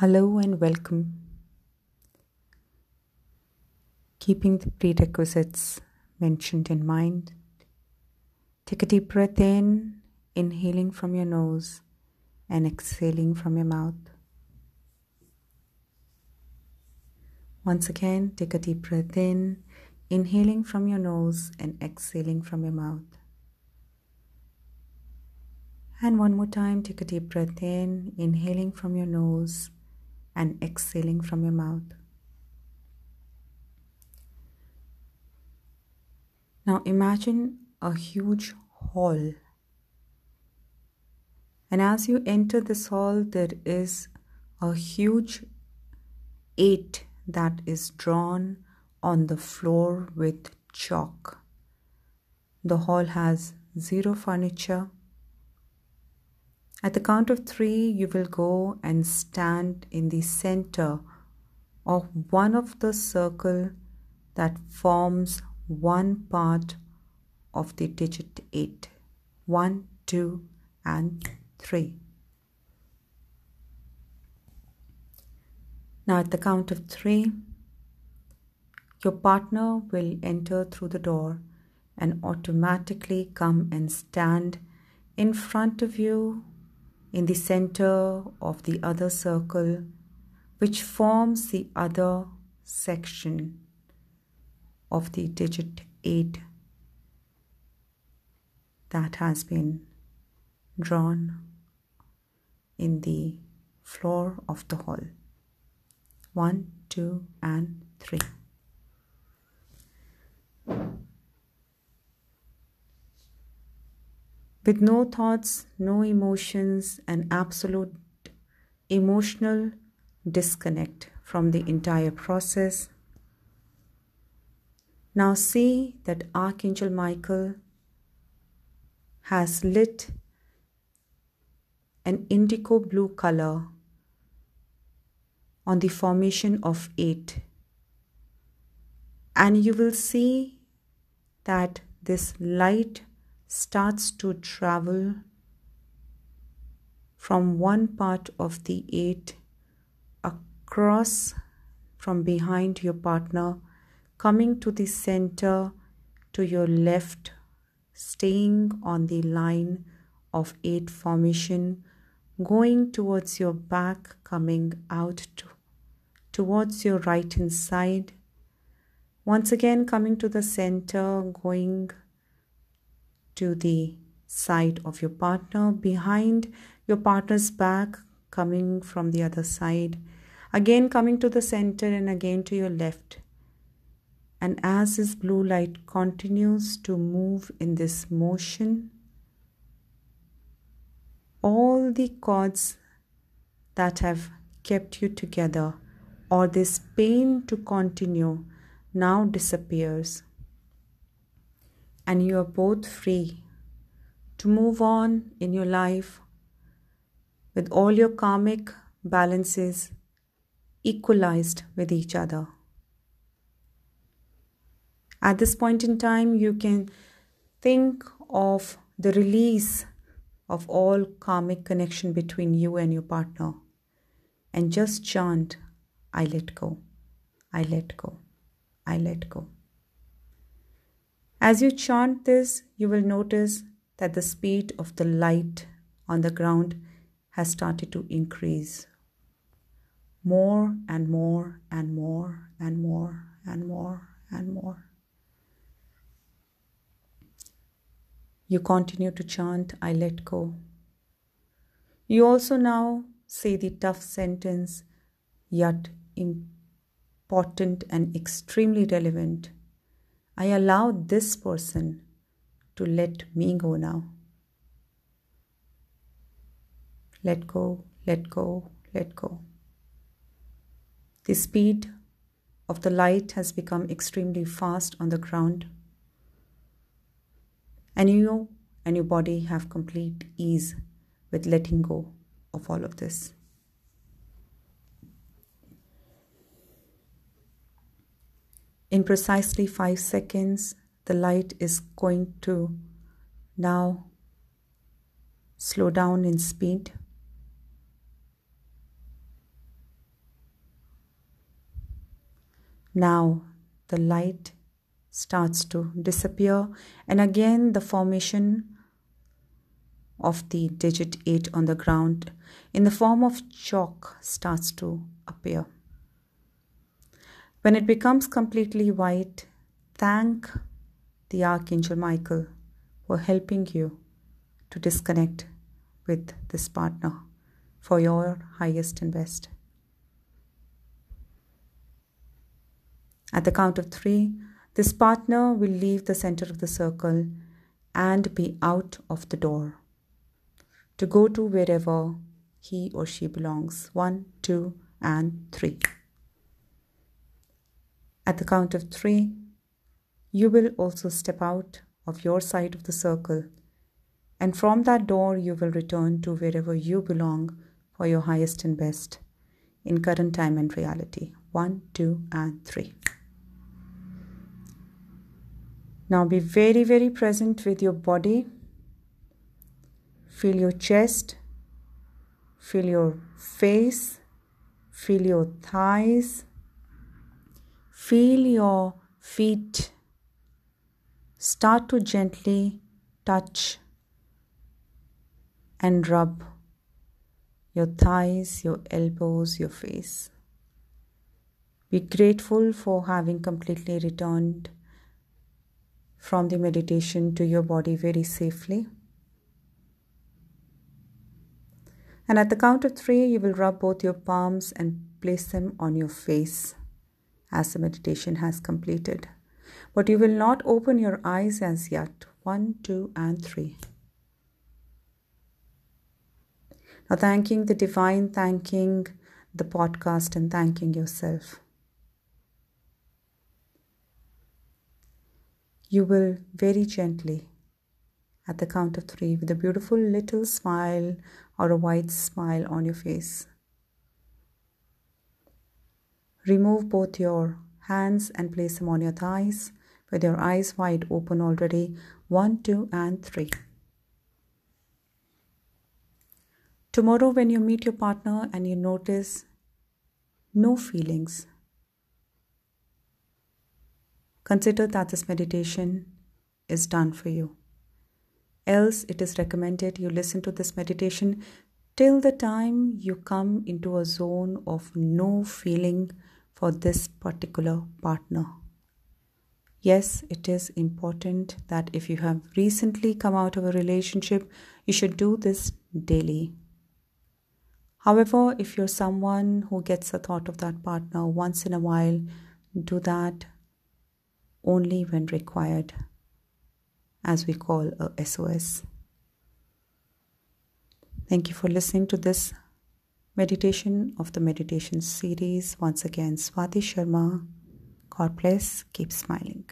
Hello and welcome. Keeping the prerequisites mentioned in mind, take a deep breath in, inhaling from your nose and exhaling from your mouth. Once again, take a deep breath in, inhaling from your nose and exhaling from your mouth. And one more time, take a deep breath in, inhaling from your nose and exhaling from your mouth. Now imagine a huge hall. And as you enter this hall, there is a huge eight that is drawn on the floor with chalk. The hall has zero furniture at the count of three, you will go and stand in the center of one of the circle that forms one part of the digit 8. 1, 2, and 3. Now, at the count of 3, your partner will enter through the door and automatically come and stand in front of you in the center of the other circle, which forms the other section of the digit 8 that has been drawn in the floor of the hall. 1, 2, and 3. With no thoughts, no emotions, and absolute emotional disconnect from the entire process. Now see that Archangel Michael has lit an indigo blue color on the formation of eight. And you will see that this light starts to travel from one part of the eight across from behind your partner, coming to the center to your left, staying on the line of eight formation, going towards your back, coming out to, towards your right hand side. Once again, coming to the center, going to the side of your partner, behind your partner's back, coming from the other side, again coming to the center and again to your left. And as this blue light continues to move in this motion, all the cords that have kept you together or this pain to continue now disappears and you are both free to move on in your life with all your karmic balances equalized with each other. At this point in time, you can think of the release of all karmic connection between you and your partner and just chant, I let go, I let go, I let go. As you chant this, you will notice that the speed of the light on the ground has started to increase. More and more and more and more and more and more. You continue to chant, I let go. You also now say the tough sentence, yet important and extremely relevant I allow this person to let me go now. Let go, let go, let go. The speed of the light has become extremely fast on the ground, and you and your body have complete ease with letting go of all of this. In precisely five seconds, the light is going to now slow down in speed. Now the light starts to disappear, and again the formation of the digit 8 on the ground in the form of chalk starts to appear. When it becomes completely white, thank the Archangel Michael for helping you to disconnect with this partner for your highest and best. At the count of three, this partner will leave the center of the circle and be out of the door to go to wherever he or she belongs. One, two, and three. At the count of three, you will also step out of your side of the circle, and from that door, you will return to wherever you belong for your highest and best in current time and reality. One, two, and three. Now be very, very present with your body. Feel your chest, feel your face, feel your thighs, feel your feet. Start to gently touch and rub your thighs, your elbows, your face. Be grateful for having completely returned from the meditation to your body very safely. And at the count of three, you will rub both your palms and place them on your face as the meditation has completed. But you will not open your eyes as yet. One, two, and three. Now, thanking the divine, thanking the podcast, and thanking yourself. You will very gently, at the count of three, with a beautiful little smile or a wide smile on your face. Remove both your hands and place them on your thighs with your eyes wide open already. One, two, and three. Tomorrow, when you meet your partner and you notice no feelings, consider that this meditation is done for you. Else, it is recommended you listen to this meditation till the time you come into a zone of no feeling for this particular partner. Yes, it is important that if you have recently come out of a relationship, you should do this daily. However, if you're someone who gets the thought of that partner once in a while, do that only when required as we call a SOS. Thank you for listening to this meditation of the meditation series. Once again, Swati Sharma. God bless. Keep smiling.